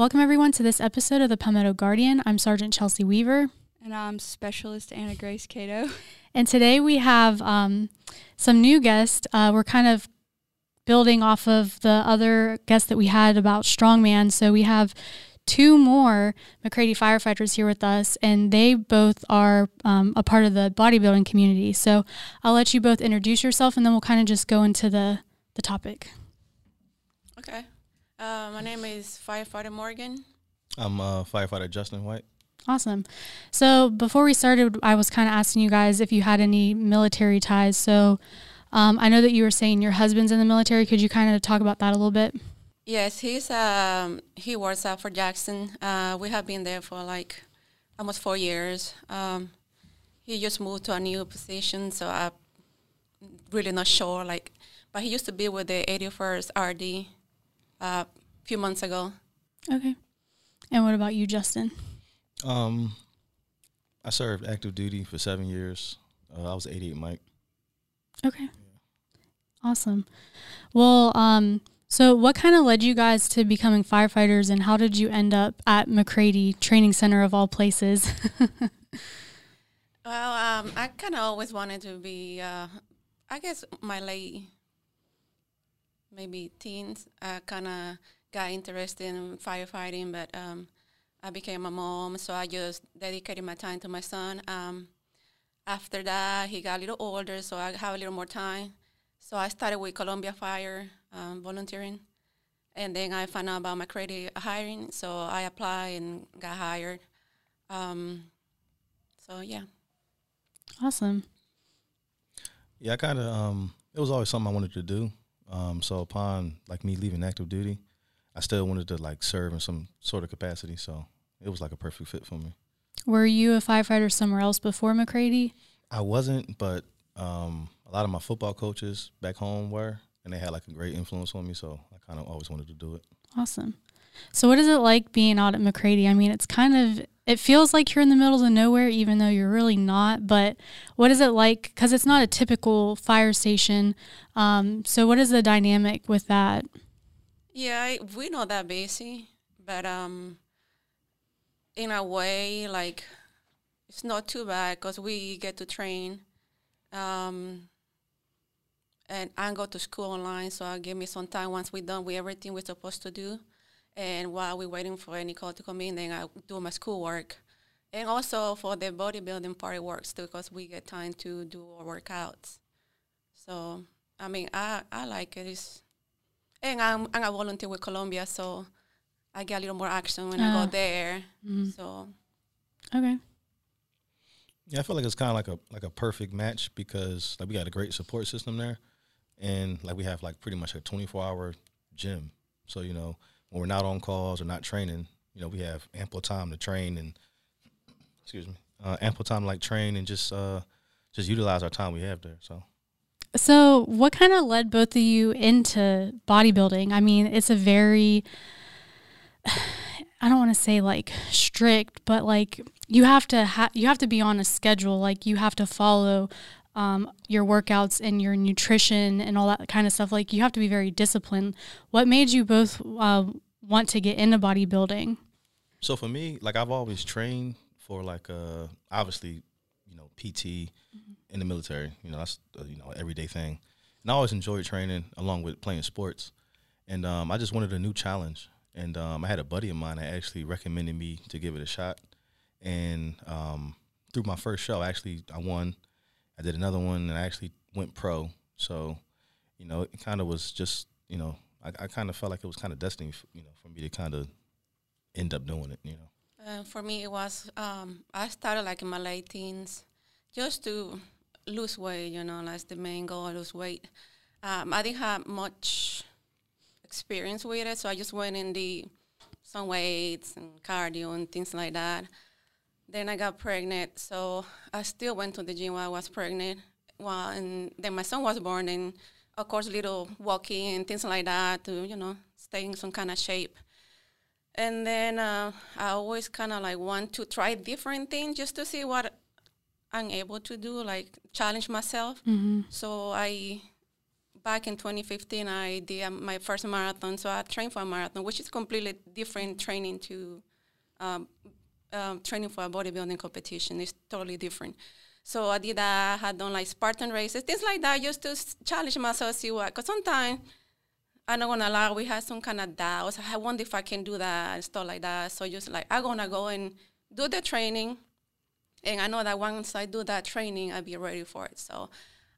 Welcome, everyone, to this episode of the Palmetto Guardian. I'm Sergeant Chelsea Weaver. And I'm Specialist Anna Grace Cato. And today we have um, some new guests. Uh, we're kind of building off of the other guests that we had about strongman. So we have two more McCrady firefighters here with us, and they both are um, a part of the bodybuilding community. So I'll let you both introduce yourself, and then we'll kind of just go into the the topic. Okay. Uh, my name is Firefighter Morgan. I'm uh, firefighter Justin White. Awesome. So before we started, I was kind of asking you guys if you had any military ties. So um, I know that you were saying your husband's in the military. Could you kind of talk about that a little bit? Yes, he's um, he works out for Jackson. Uh, we have been there for like almost four years. Um, he just moved to a new position, so I'm really not sure. Like, but he used to be with the 81st RD a uh, few months ago. Okay. And what about you, Justin? Um, I served active duty for seven years. Uh, I was 88 Mike. Okay. Awesome. Well, um, so what kind of led you guys to becoming firefighters and how did you end up at McCrady Training Center of all places? well, um, I kind of always wanted to be, uh, I guess my late, maybe teens, I kind of got interested in firefighting, but um, I became a mom, so I just dedicated my time to my son. Um, after that, he got a little older, so I have a little more time. So I started with Columbia Fire, um, volunteering, and then I found out about McCrady hiring, so I applied and got hired. Um, so yeah. Awesome. Yeah, I kind of. Um, it was always something I wanted to do. Um, so upon like me leaving active duty, I still wanted to like serve in some sort of capacity. So it was like a perfect fit for me. Were you a firefighter somewhere else before McCrady? I wasn't, but um, a lot of my football coaches back home were, and they had like a great influence on me. So I kind of always wanted to do it. Awesome. So what is it like being out at McCrady? I mean, it's kind of it feels like you're in the middle of nowhere, even though you're really not. But what is it like? Because it's not a typical fire station. Um, so what is the dynamic with that? Yeah, we know that busy, but um, in a way, like it's not too bad because we get to train. Um, and I go to school online, so I give me some time once we're done with everything we're supposed to do. And while we're waiting for any call to come in, then I do my schoolwork. And also for the bodybuilding part, it works too because we get time to do our workouts. So, I mean, I, I like it. It's, and I'm, I'm a volunteer with Columbia, so I get a little more action when uh, I go ah. there. Mm-hmm. So, okay. Yeah, I feel like it's kind of like a like a perfect match because like we got a great support system there, and like we have like pretty much a twenty four hour gym. So you know when we're not on calls or not training, you know we have ample time to train and excuse me, uh, ample time to like train and just uh, just utilize our time we have there. So. So, what kind of led both of you into bodybuilding? I mean, it's a very I don't want to say like strict, but like you have to ha- you have to be on a schedule. Like you have to follow um, your workouts and your nutrition and all that kind of stuff. Like you have to be very disciplined. What made you both uh, want to get into bodybuilding? So for me, like I've always trained for like uh, obviously you know PT mm-hmm. in the military. You know that's uh, you know everyday thing, and I always enjoyed training along with playing sports. And um, I just wanted a new challenge and um, I had a buddy of mine that actually recommended me to give it a shot. And um, through my first show, actually, I won. I did another one, and I actually went pro. So, you know, it kind of was just, you know, I, I kind of felt like it was kind of destiny, you know, for me to kind of end up doing it, you know. Uh, for me, it was um, I started like in my late teens, just to lose weight. You know, that's the main goal: lose weight. Um, I didn't have much experience with it, so I just went in the some weights and cardio and things like that. Then I got pregnant, so I still went to the gym while I was pregnant. Well, and then my son was born, and of course, little walking and things like that to you know stay in some kind of shape. And then uh, I always kind of like want to try different things just to see what I'm able to do, like challenge myself. Mm-hmm. So I back in 2015, I did um, my first marathon. So I trained for a marathon, which is completely different training to um, um, training for a bodybuilding competition. It's totally different. So I did that. I had done like Spartan races, things like that, just to challenge myself, see what. Because sometimes I'm not gonna lie, we had some kind of doubts. I wonder if I can do that and stuff like that. So just like I'm gonna go and do the training, and I know that once I do that training, I'll be ready for it. So,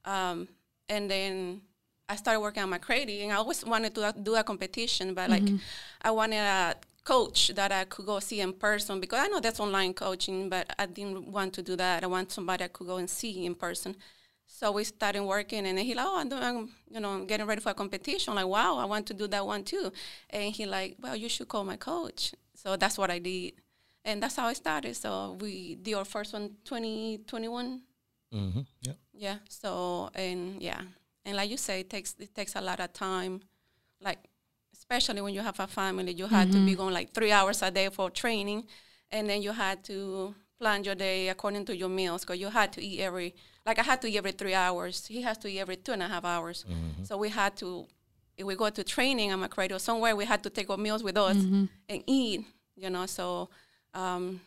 um, and then I started working on my creating, and I always wanted to do a competition, but like I wanted a coach that I could go see in person because I know that's online coaching, but I didn't want to do that. I want somebody I could go and see in person. So we started working, and he like, oh, I'm, doing, I'm, you know, I'm getting ready for a competition. like, wow, I want to do that one too. And he like, well, you should call my coach. So that's what I did, and that's how I started. So we did our first one 2021. Mm-hmm. Yep. Yeah. So and yeah, and like you say, it takes it takes a lot of time, like especially when you have a family, you had to be mm-hmm. going like three hours a day for training, and then you had to plan your day according to your meals because you had to eat every like I had to eat every three hours. He has to eat every two and a half hours. Mm-hmm. So we had to if we go to training, I'm a creator somewhere, we had to take our meals with us mm-hmm. and eat. You know, so. Um,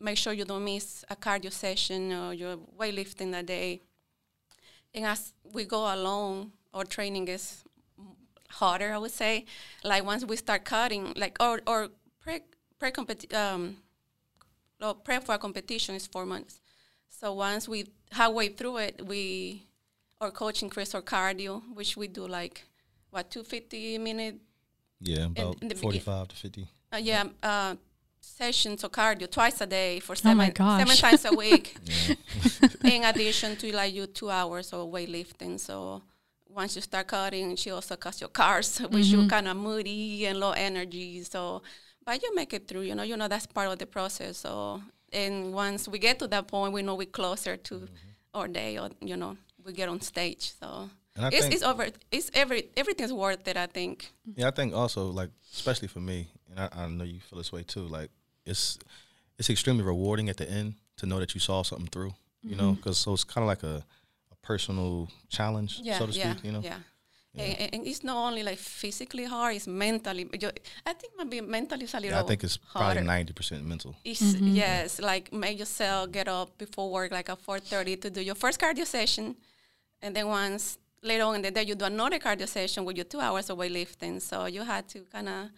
make sure you don't miss a cardio session or your weightlifting that day. And as we go along, our training is harder, I would say. Like once we start cutting, like or or pre pre um, well, prep for a competition is four months. So once we halfway through it, we our coach increase our cardio, which we do like what two fifty minute Yeah, about in the begin- forty-five to fifty. uh, yeah, uh, sessions of cardio twice a day for Oh my seven, seven times a week. in addition to like you two hours of weightlifting. So once you start cutting, she also cuts your cars, which Mm-hmm. you're kind of moody and low energy. So, but you make it through. You know, you know that's part of the process. So, and once we get to that point, we know we're closer to Mm-hmm. our day, or you know, we get on stage. So. It's, think- it's over. It's every everything's worth it. I think. Yeah, I think also like especially for me, and I, I know you feel this way too. Like it's it's extremely rewarding at the end to know that you saw something through. You know, because so it's kind of like a personal challenge, yeah, so to yeah, speak. You know, yeah. And, and it's not only like physically hard; it's mentally. I think maybe mentally it's a little. Yeah, I think it's probably ninety percent mental. It's, mm-hmm. Yes, like make yourself get up before work, like at four thirty, to do your first cardio session, and then once later on in the day you do another cardio session with your two hours of weightlifting. So you had to kind of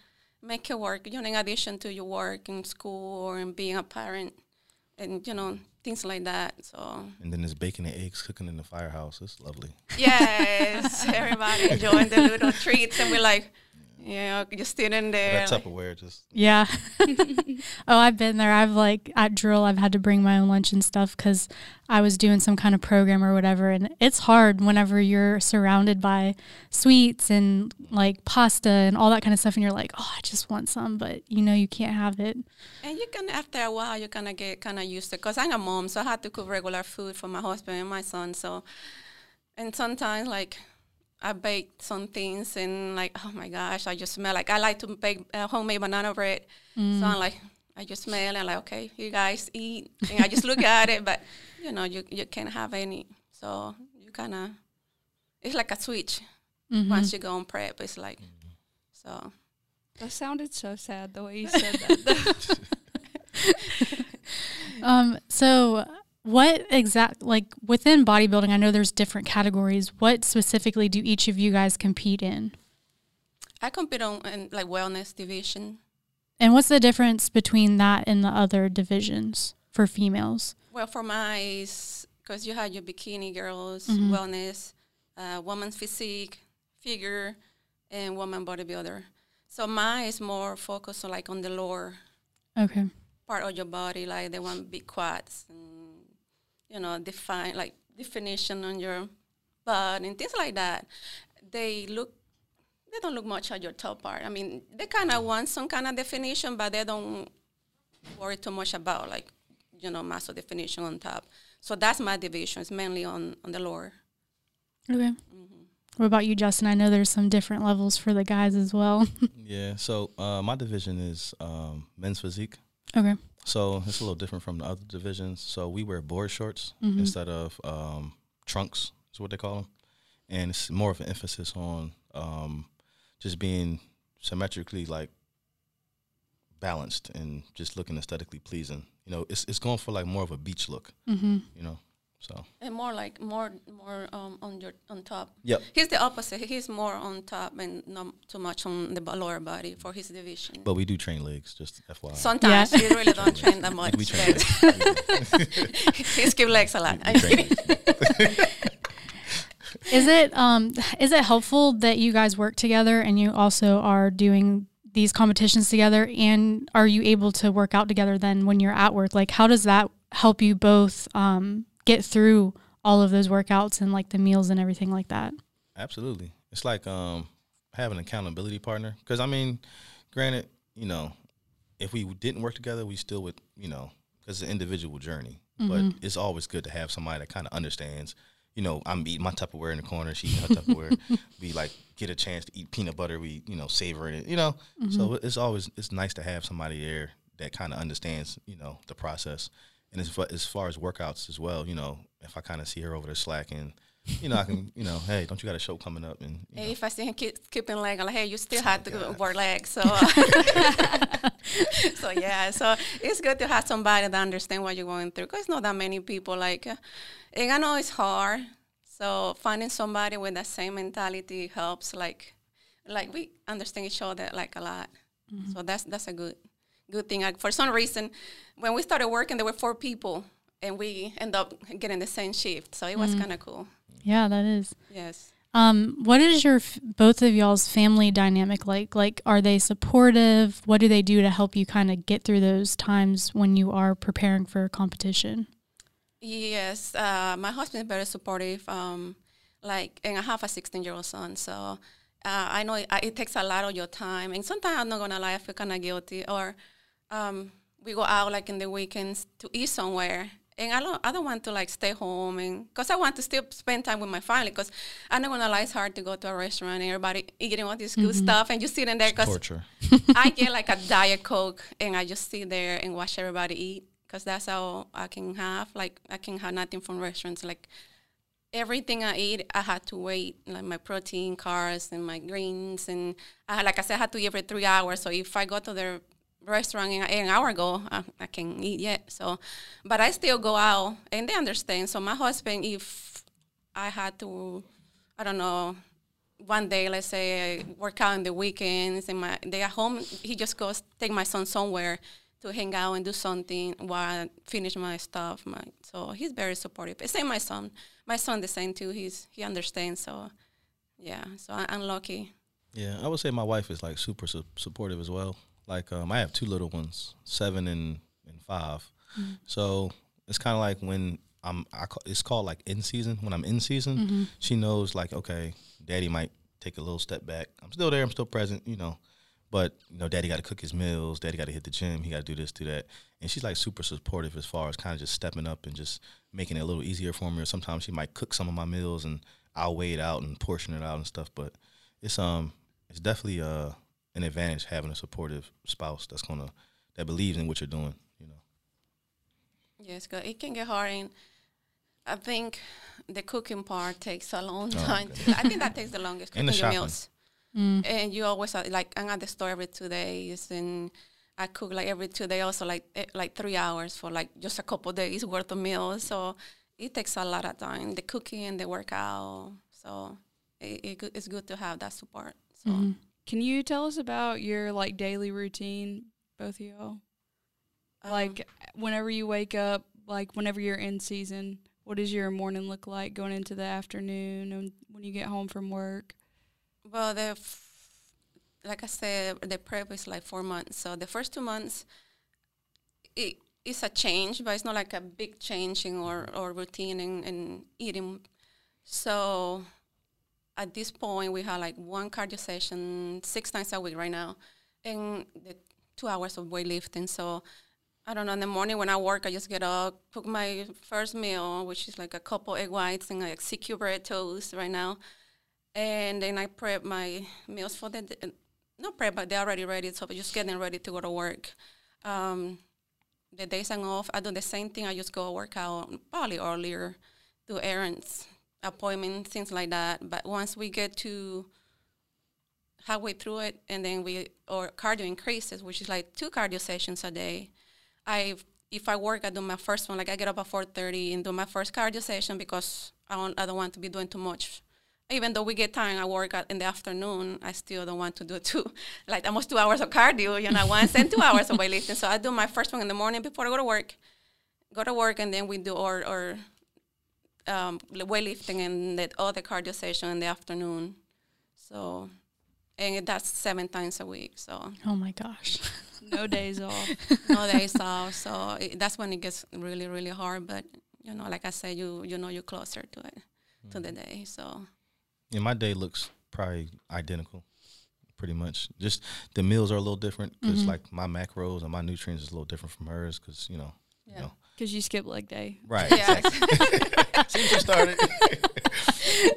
make it work, you know, in addition to your work in school or in being a parent, and you know things like that. So And then there's bacon and eggs cooking in the firehouse. It's lovely. yes, everybody enjoying the little treats, and we're like, yeah, you're still in there. That like- Tupperware just Yeah. oh, I've been there. I've like at drill, I've had to bring my own lunch and stuff because I was doing some kind of program or whatever. And it's hard whenever you're surrounded by sweets and like pasta and all that kind of stuff. And you're like, oh, I just want some, but you know, you can't have it. And you can, after a while, you kind of get kind of used to it. Because I'm a mom, so I had to cook regular food for my husband and my son. So, and sometimes, like, I bake some things and, like, oh my gosh, I just smell like I like to bake uh, homemade banana bread. So I'm like, I just smell and, like, okay, you guys eat. And I just look at it, but, you know, you, you can't have any. So you kind of, it's like a switch. Once you go on prep, it's like, so. That sounded so sad the way you said that. Um, so what exact like within bodybuilding, I know there's different categories. What specifically do each of you guys compete in? I compete on in, like wellness division. And what's the difference between that and the other divisions for females? Well, for my, because you had your bikini girls, Mm-hmm. wellness, uh, woman's physique, figure, and woman bodybuilder. So mine is more focused on like on the lower Okay. part of your body, like they want big quads, and you know, define like definition on your butt and things like that. They look, they don't look much at your top part. I mean, they kind of want some kind of definition, but they don't worry too much about like, you know, muscle definition on top. So that's my division. It's mainly on on the lower. Okay. What about you, Justin? I know there's some different levels for the guys as well. yeah. So uh, my division is um, men's physique. okay. So it's a little different from the other divisions. So we wear board shorts Mm-hmm. instead of um, trunks, is what they call them. and it's more of an emphasis on um, just being symmetrically like balanced and just looking aesthetically pleasing. You know, it's it's going for like more of a beach look. Mm-hmm. You know, so And more like more more um, on your on top. yep. He's the opposite. He's more on top and not too much on the lower body for his division. But we do train legs, just FYI. Sometimes Yeah. you really don't train that much. we train legs. he skip legs a lot. I'm We kidding. Is it um is it helpful that you guys work together and you also are doing these competitions together and are you able to work out together then when you're at work? Like how does that help you both um get through all of those workouts and like the meals and everything like that? Absolutely. It's like um, having an accountability partner. Because I mean, granted, you know, if we didn't work together, we still would, you know, because it's an individual journey. But it's always good to have somebody that kind of understands. You know, I'm eating my Tupperware in the corner. She eating her Tupperware. we like get a chance to eat peanut butter. We you know savoring it. You know, so it's always it's nice to have somebody there that kind of understands. You know, the process. And as far, as far as workouts as well, you know, if I kind of see her over there slacking, you know, I can, you know, hey, don't you got a show coming up? And you know, If I see him keep, keeping leg, I'm like, hey, you still have to God. work legs. So, so yeah, so it's good to have somebody that understand what you're going through. Because not that many people like, uh, and I know it's hard. So finding somebody with that same mentality helps. Like, like we understand each other like a lot. So that's that's a good good thing. For some reason, when we started working, there were four people, and we end up getting the same shift. So it was kind of cool. Yeah, that is. Yes. Um, what is your f- both of y'all's family dynamic like? Like, are they supportive? What do they do to help you kind of get through those times when you are preparing for a competition? Yes, uh, my husband is very supportive. Um, like, and I have a 16 year old son, so uh, I know it, it takes a lot of your time. And sometimes I'm not gonna lie, I feel kind of guilty. Or um, we go out like in the weekends to eat somewhere, and I don't, I don't want to like stay home, and because I want to still spend time with my family. Because I'm not gonna lie, it's hard to go to a restaurant and everybody eating all this good stuff, and you sitting there because torture. I get like a diet coke and I just sit there and watch everybody eat because that's how I can have like I can have nothing from restaurants. Like everything I eat, I had to wait like my protein, carbs, and my greens, and I like I said, I had to eat every three hours. So if I go to the restaurant in an hour ago, uh, I, I can eat yet. So, but I still go out and they understand. So my husband, if I had to, I don't know, one day, let's say I work out in the weekends and my day at home, he just goes take my son somewhere to hang out and do something while I finish my stuff. My, so he's very supportive. Same my son. My son the same too. He's he understands. So yeah. So I, I'm lucky. Yeah, I would say my wife is like super su- supportive as well. Like um, I have two little ones, seven and and 5 So it's kind of like when I'm, I call, it's called like in season. When I'm in season, she knows like okay, daddy might take a little step back. I'm still there. I'm still present. You know, but you know, daddy got to cook his meals. Daddy got to hit the gym. He got to do this, do that. And she's like super supportive as far as kind of just stepping up and just making it a little easier for me. Or sometimes she might cook some of my meals and I'll weigh it out and portion it out and stuff. But it's um it's definitely uh an advantage having a supportive spouse that's gonna that believes in what you're doing. You know. Yes, 'cause it can get hard. And I think the cooking part takes a long Oh, time. okay. I think that takes the longest. And the Cooking your meals. Mm. And you always are, like I'm at the store every two days, and I cook like every two days, also like eh, like three hours for like just a couple days worth of meals. So it takes a lot of time, the cooking and the workout. So it, it, it's good to have that support. So Mhm. Can you tell us about your like daily routine, both of y'all? um, like whenever you wake up, like whenever you're in season, what does your morning look like going into the afternoon and when you get home from work? Well, the f- like I said, the prep is like four months. So the first two months, it it's a change, but it's not like a big change in or or routine and, and eating. So at this point, we have like one cardio session six times a week right now, and the two hours of weightlifting. So I don't know. In the morning when I work, I just get up, cook my first meal, which is like a couple egg whites and like CQ bread toast right now and then I prep my meals for the d- not prep, but they're already ready. So I'm just getting ready to go to work. Um, the days I'm off, I do the same thing. I just go work out probably earlier, do errands, appointment, things like that. But once we get to halfway through it, and then we or cardio increases, which is like two cardio sessions a day. I if I work, I do my first one. Like I get up at four thirty and do my first cardio session because I don't I don't want to be doing too much. Even though we get time, I work in the afternoon. I still don't want to do two, like almost two hours of cardio, you know, once and two hours of weightlifting. So I do my first one in the morning before I go to work. Go to work and then we do or or um, weightlifting and the other cardio session in the afternoon. So, and that's seven times a week. So Oh my gosh. No days off. no days off. So it, that's when it gets really, really hard. But you know, like I said, you you know you're closer to it, to the day. So Yeah, my day looks probably identical, pretty much. Just the meals are a little different because like my macros and my nutrients is a little different from hers because you know, Yeah. you know, Because you skip leg day. right. yeah, Since you started.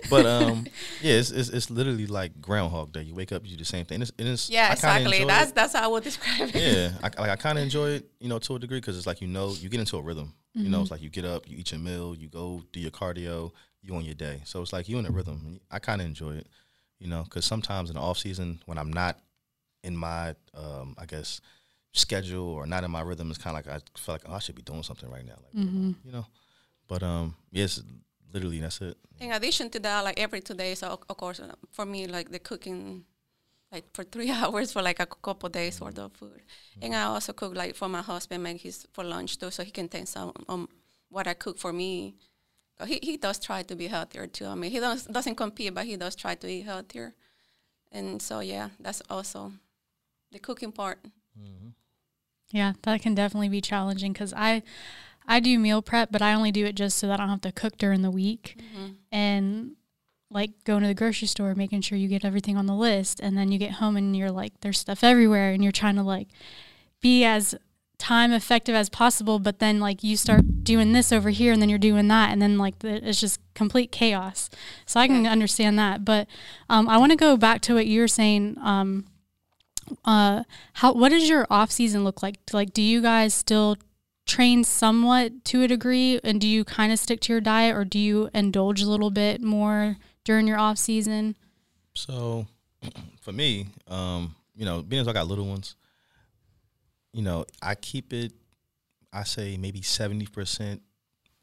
but um, yeah, it's, it's it's literally like Groundhog Day. You wake up, you do the same thing. It's, and it's, yeah, I exactly. That's it. that's how I would describe it. yeah. I, like I kind of enjoy it, you know, to a degree because it's like you know you get into a rhythm. You Mm-hmm. know, it's like you get up, you eat your meal, you go do your cardio, you on your day. So it's like you in a rhythm. I kind of enjoy it, you know, because sometimes in the off season when I'm not in my, um, I guess, schedule or not in my rhythm, it's kind of like I feel like oh, I should be doing something right now, like you know. But um, yes, literally that's it. In addition to that, like every two days, of of course, uh, for me, like the cooking, like for three hours for like a couple days worth of food, and I also cook like for my husband, make his for lunch too, so he can take some um what I cook for me. He he does try to be healthier too. I mean, he does doesn't compete, but he does try to eat healthier, and so yeah, that's also the cooking part. Yeah, that can definitely be challenging because I, I do meal prep, but I only do it just so that I don't have to cook during the week. And like going to the grocery store, making sure you get everything on the list, and then you get home and you're like, there's stuff everywhere, and you're trying to like be as time effective as possible, but then like you start doing this over here, and then you're doing that, and then like the, it's just complete chaos. So I can understand that, but um, I want to go back to what you were saying. Um, uh how what does your off season look like like do you guys still train somewhat to a degree and do you kind of stick to your diet or do you indulge a little bit more during your off season So for me, um, you know, being as I got little ones, you know, I keep it I say maybe seventy percent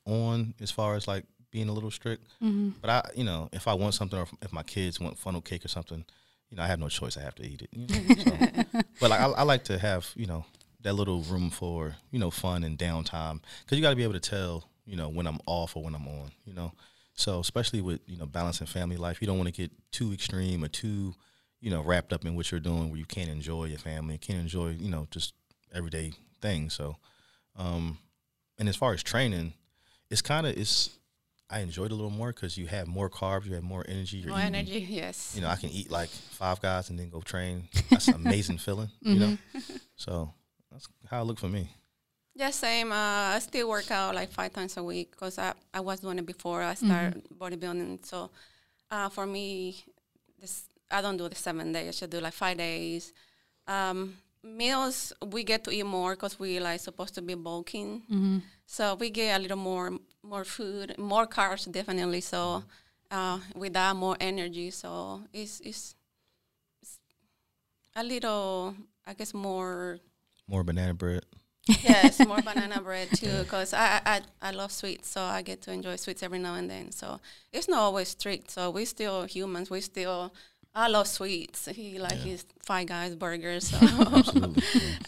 on as far as like being a little strict. mm-hmm. But I you know, if I want something or if, if my kids want funnel cake or something, you know, I have no choice. I have to eat it. You know? so, but like I, I like to have, you know, that little room for, you know, fun and downtime. Cause you gotta be able to tell, you know, when I'm off or when I'm on, you know. So especially with you know balancing family life, you don't want to get too extreme or too, you know, wrapped up in what you're doing where you can't enjoy your family, can't enjoy you know just everyday things. So, um, and as far as training, it's kind of it's I enjoyed it a little more because you have more carbs, you have more energy. You're More eating, energy, yes. You know, I can eat like five guys and then go train. That's an amazing feeling. You know, so that's how it looked for me. Yeah, same. Uh, I still work out like five times a week because I, I was doing it before I started bodybuilding. So uh, for me, this I don't do the seven days. I should do like five days. Um, meals we get to eat more because we like supposed to be bulking. Mm-hmm. So we get a little more more food, more carbs definitely. So uh, with that, more energy. So it's it's, it's a little, I guess, more More banana bread. yes, more banana bread too, because I, I I love sweets, so I get to enjoy sweets every now and then. So it's not always strict. So we still humans. We still I love sweets. He like his Five Guys burgers. So Yeah.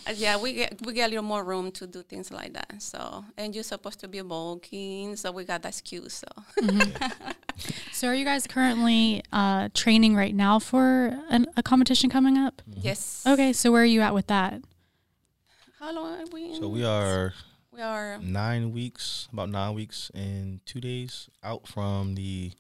Uh, yeah, we get we get a little more room to do things like that. So and you're supposed to be bulking, so we got that excuse. So mm-hmm. so are you guys currently uh training right now for an, a competition coming up mm-hmm. yes. okay so where are you at with that How long are we? So we are we are nine weeks, about nine weeks and two days out from the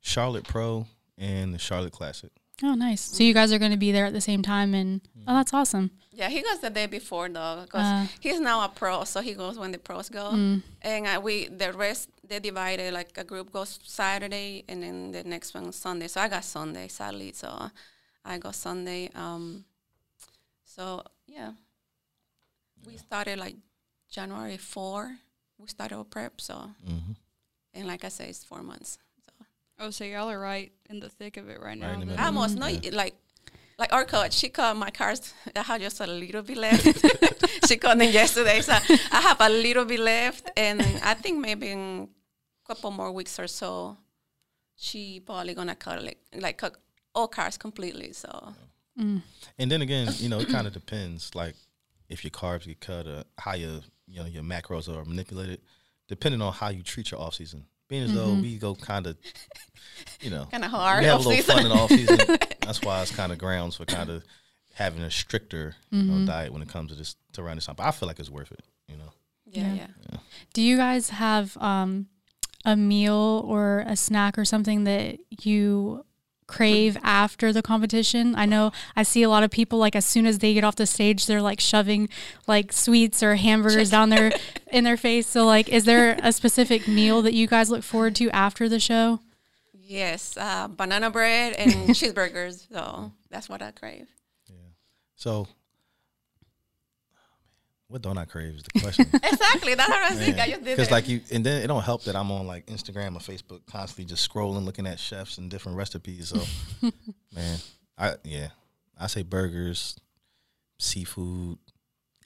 Charlotte Pro and the Charlotte Classic. oh nice so you guys are going to be there at the same time and oh that's awesome Yeah, he goes the day before though, because Uh. he's now a pro, so he goes when the pros go. Mm. And uh, we the rest they divided like a group goes Saturday, and then the next one Sunday. So I got Sunday, sadly. So I go Sunday. Um, so yeah, we started like January four. We started our prep. So hmm and like I say, it's four months. So Oh, so y'all are right in the thick of it right, now. in the Almost no, Yeah. like like our coach. She called my cars. I have just a little bit left. she called them yesterday, so I have a little bit left, and I think maybe in a couple more weeks or so, she probably gonna cut like like cut all cars completely. So Mm. And then again, you know, it kind of depends, like if your carbs get cut or how your you know your macros are manipulated, depending on how you treat your off season. Being as though we go kind of, you know, kind of hard. we have a little off-season. fun in off season. That's why it's kind of grounds for kind of having a stricter you know, diet when it comes to this to run this time. But I feel like it's worth it. You know, yeah, Yeah. yeah. Do you guys have um, a meal or a snack or something that you crave after the competition? I know I see a lot of people like as soon as they get off the stage, they're like shoving like sweets or hamburgers down their in their face. So like, is there a specific meal that you guys look forward to after the show? Yes, uh, banana bread and cheeseburgers. So that's what I crave. Yeah. So what don't I crave is the question. Exactly. That's what I was thinking. I just did Because like you, and then it don't help that I'm on like Instagram or Facebook, constantly just scrolling, looking at chefs and different recipes. So, man, I yeah, I say burgers, seafood,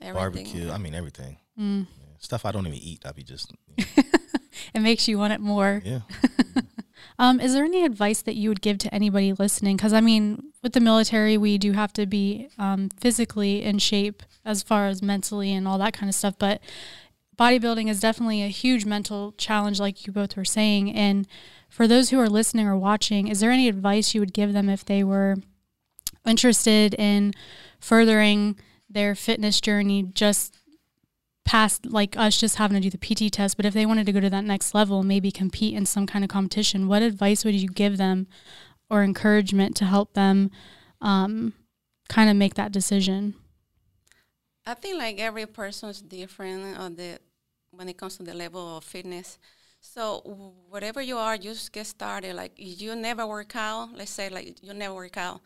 Everything. barbecue. I mean everything. Mm. Yeah. Stuff I don't even eat. I be just It makes you want it more. yeah. Um, is there any advice that you would give to anybody listening? Because I mean, with the military, we do have to be um, physically in shape as far as mentally and all that kind of stuff. But bodybuilding is definitely a huge mental challenge, like you both were saying. And for those who are listening or watching, is there any advice you would give them if they were interested in furthering their fitness journey just past like us just having to do the PT test, but if they wanted to go to that next level, maybe compete in some kind of competition, what advice would you give them or encouragement to help them um, kind of make that decision? I think like every person is different on the when it comes to the level of fitness. So whatever you are, just get started. Like you never work out, let's say like you never work out.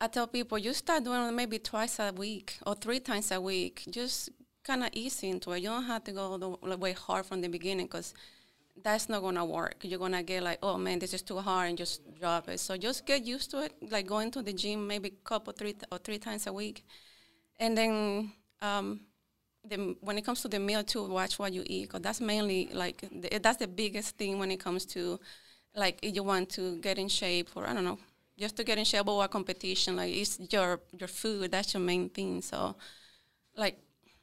I tell people you start doing maybe twice a week or three times a week. Just kind of ease into it. You don't have to go the way hard from the beginning because that's not gonna work. You're gonna get like, oh man, this is too hard, and just drop it. So just get used to it. Like going to the gym maybe a couple three t- or three times a week, and then um, the, when it comes to the meal too, watch what you eat. Cause that's mainly like the, that's the biggest thing when it comes to like if you want to get in shape or I don't know, just to get in shape or a competition. Like it's your your food. That's your main thing. So like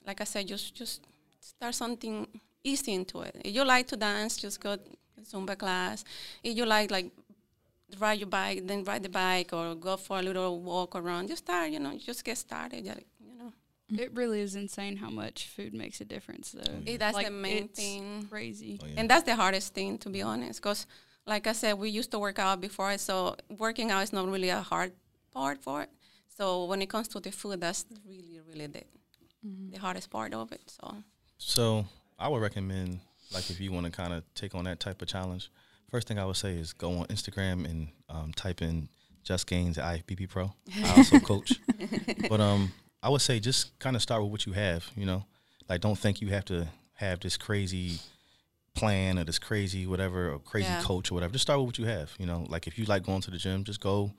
like I said, just just start something easy into it. If you like to dance, just go to Zumba class. If you like like ride your bike, then ride the bike or go for a little walk around. Just start, you know, just get started. You know, It really is insane how much food makes a difference, though. Eh, that's Like, the main it's thing. Crazy. Oh, yeah. And that's the hardest thing, to be honest, because like I said, we used to work out before, so working out is not really a hard part for it. So when it comes to the food, that's really, really the, the hardest part of it. So So I would recommend, like, if you want to kind of take on that type of challenge, first thing I would say is go on Instagram and um, type in Just Gains IFBB Pro. I also coach, but um, I would say just kind of start with what you have. You know, like don't think you have to have this crazy plan or this crazy whatever or crazy Yeah. coach or whatever. Just start with what you have. You know, like if you like going to the gym, just go.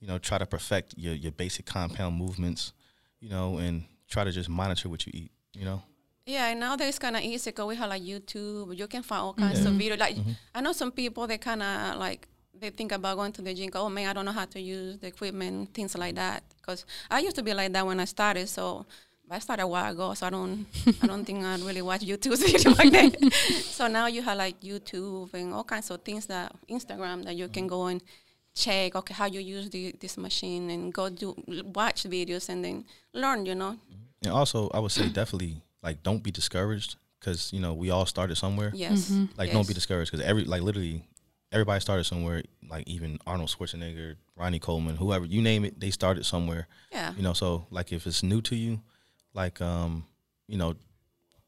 You know, try to perfect your your basic compound movements. You know, and try to just monitor what you eat. You know. Yeah, and nowadays it's kind of easy because we have like YouTube. You can find all mm-hmm. kinds of mm-hmm. videos. Like mm-hmm. I know some people they kind of like they think about going to the gym. Oh man, I don't know how to use the equipment, things like that. Because I used to be like that when I started. So I started a while ago, so I don't I don't think I really watch YouTube videos like that. so now you have like YouTube and all kinds of things that Instagram that you can go and check okay how you use the, this machine and go do watch videos and then learn. You know. And also, I would say definitely like don't be discouraged because you know we all started somewhere. Yes. Like don't be discouraged because every like literally everybody started somewhere. Like even Arnold Schwarzenegger, Ronnie Coleman, whoever you name it, they started somewhere. Yeah. You know, so like if it's new to you, like um, you know,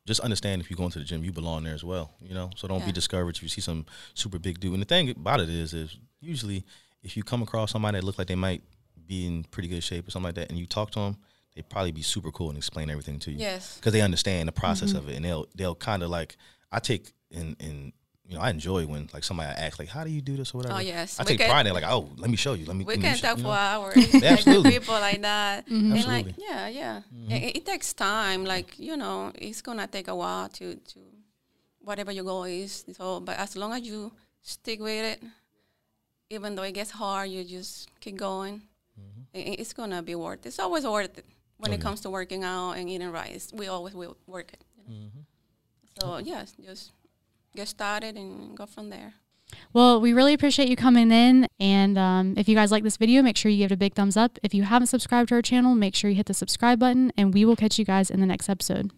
just understand if you go into the gym, you belong there as well. You know, so don't be discouraged if you see some super big dude. And the thing about it is, is usually if you come across somebody that looks like they might be in pretty good shape or something like that, and you talk to them, they probably be super cool and explain everything to you Yes. because they understand the process of it, and they'll they'll kind of like I take and and you know, I enjoy when like somebody asks like, "How do you do this?" or whatever. Oh yes, I we take can, pride in it. Like, oh, let me show you. Let me. We let me can show- talk you for know? hours. like, absolutely. people like that. Mhm. And like, Absolutely. yeah, yeah. Mhm. It, it takes time. Like you know, it's gonna take a while to to whatever your goal is. So, but as long as you stick with it, even though it gets hard, you just keep going. Mhm. i- It's gonna be worth. it. It's always worth it when Oh, it yeah. comes to working out and eating rice. We always will work it. Mhm. So yes, just get started and go from there. Well, we really appreciate you coming in. And um, if you guys like this video, make sure you give it a big thumbs up. If you haven't subscribed to our channel, make sure you hit the subscribe button, and we will catch you guys in the next episode.